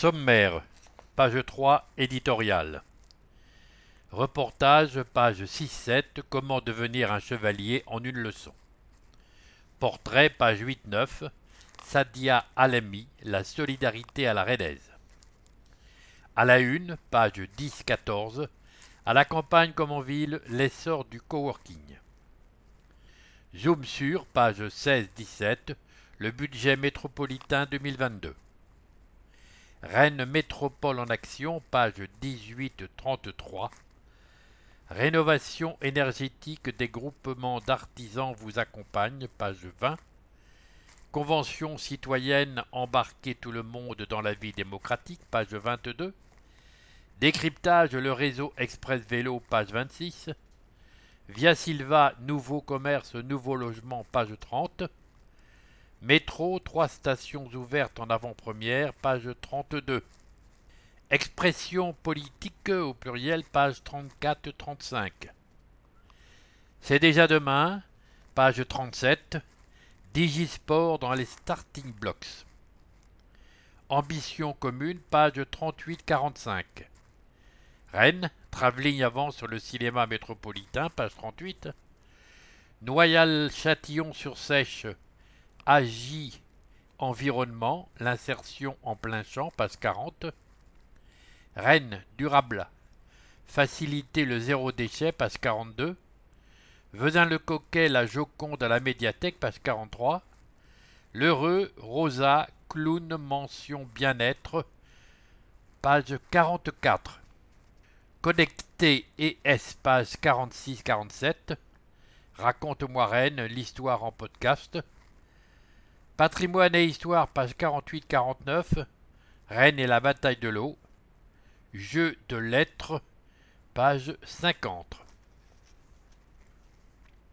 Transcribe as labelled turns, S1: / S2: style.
S1: Sommaire, page 3, éditorial. Reportage, page 6-7, Comment devenir un chevalier en une leçon. Portrait, page 8-9, Sadia Alemi, La solidarité à la Redaise. À la une, page 10-14, À la campagne comme en ville, l'essor du coworking. Zoom sur, page 16-17, Le budget métropolitain 2022. Rennes Métropole en action, page 18-33. Rénovation énergétique des groupements d'artisans vous accompagne, page 20. Convention citoyenne embarquer tout le monde dans la vie démocratique, page 22. Décryptage le réseau Express Vélo, page 26. Via Silva, nouveau commerce, nouveau logement, page 30. Métro, trois stations ouvertes en avant-première, page 32. Expression politique au pluriel, page 34-35. C'est déjà demain, page 37. Digisport dans les starting blocks. Ambition commune, page 38-45. Rennes, travelling avant sur le cinéma métropolitain, page 38. Noyal-Châtillon-sur-Sèche, Agi Environnement, l'insertion en plein champ, passe 40. Rennes, durable, faciliter le zéro déchet, passe 42. Vezin-le-Coquet, la Joconde à la médiathèque, passe 43. L'heureux, Rosa, clown, mention bien-être, page 44. Connecté et page 46-47. Raconte-moi Rennes, l'histoire en podcast. Patrimoine et histoire, page 48-49. Rennes et la bataille de l'eau. Jeu de lettres, page 50.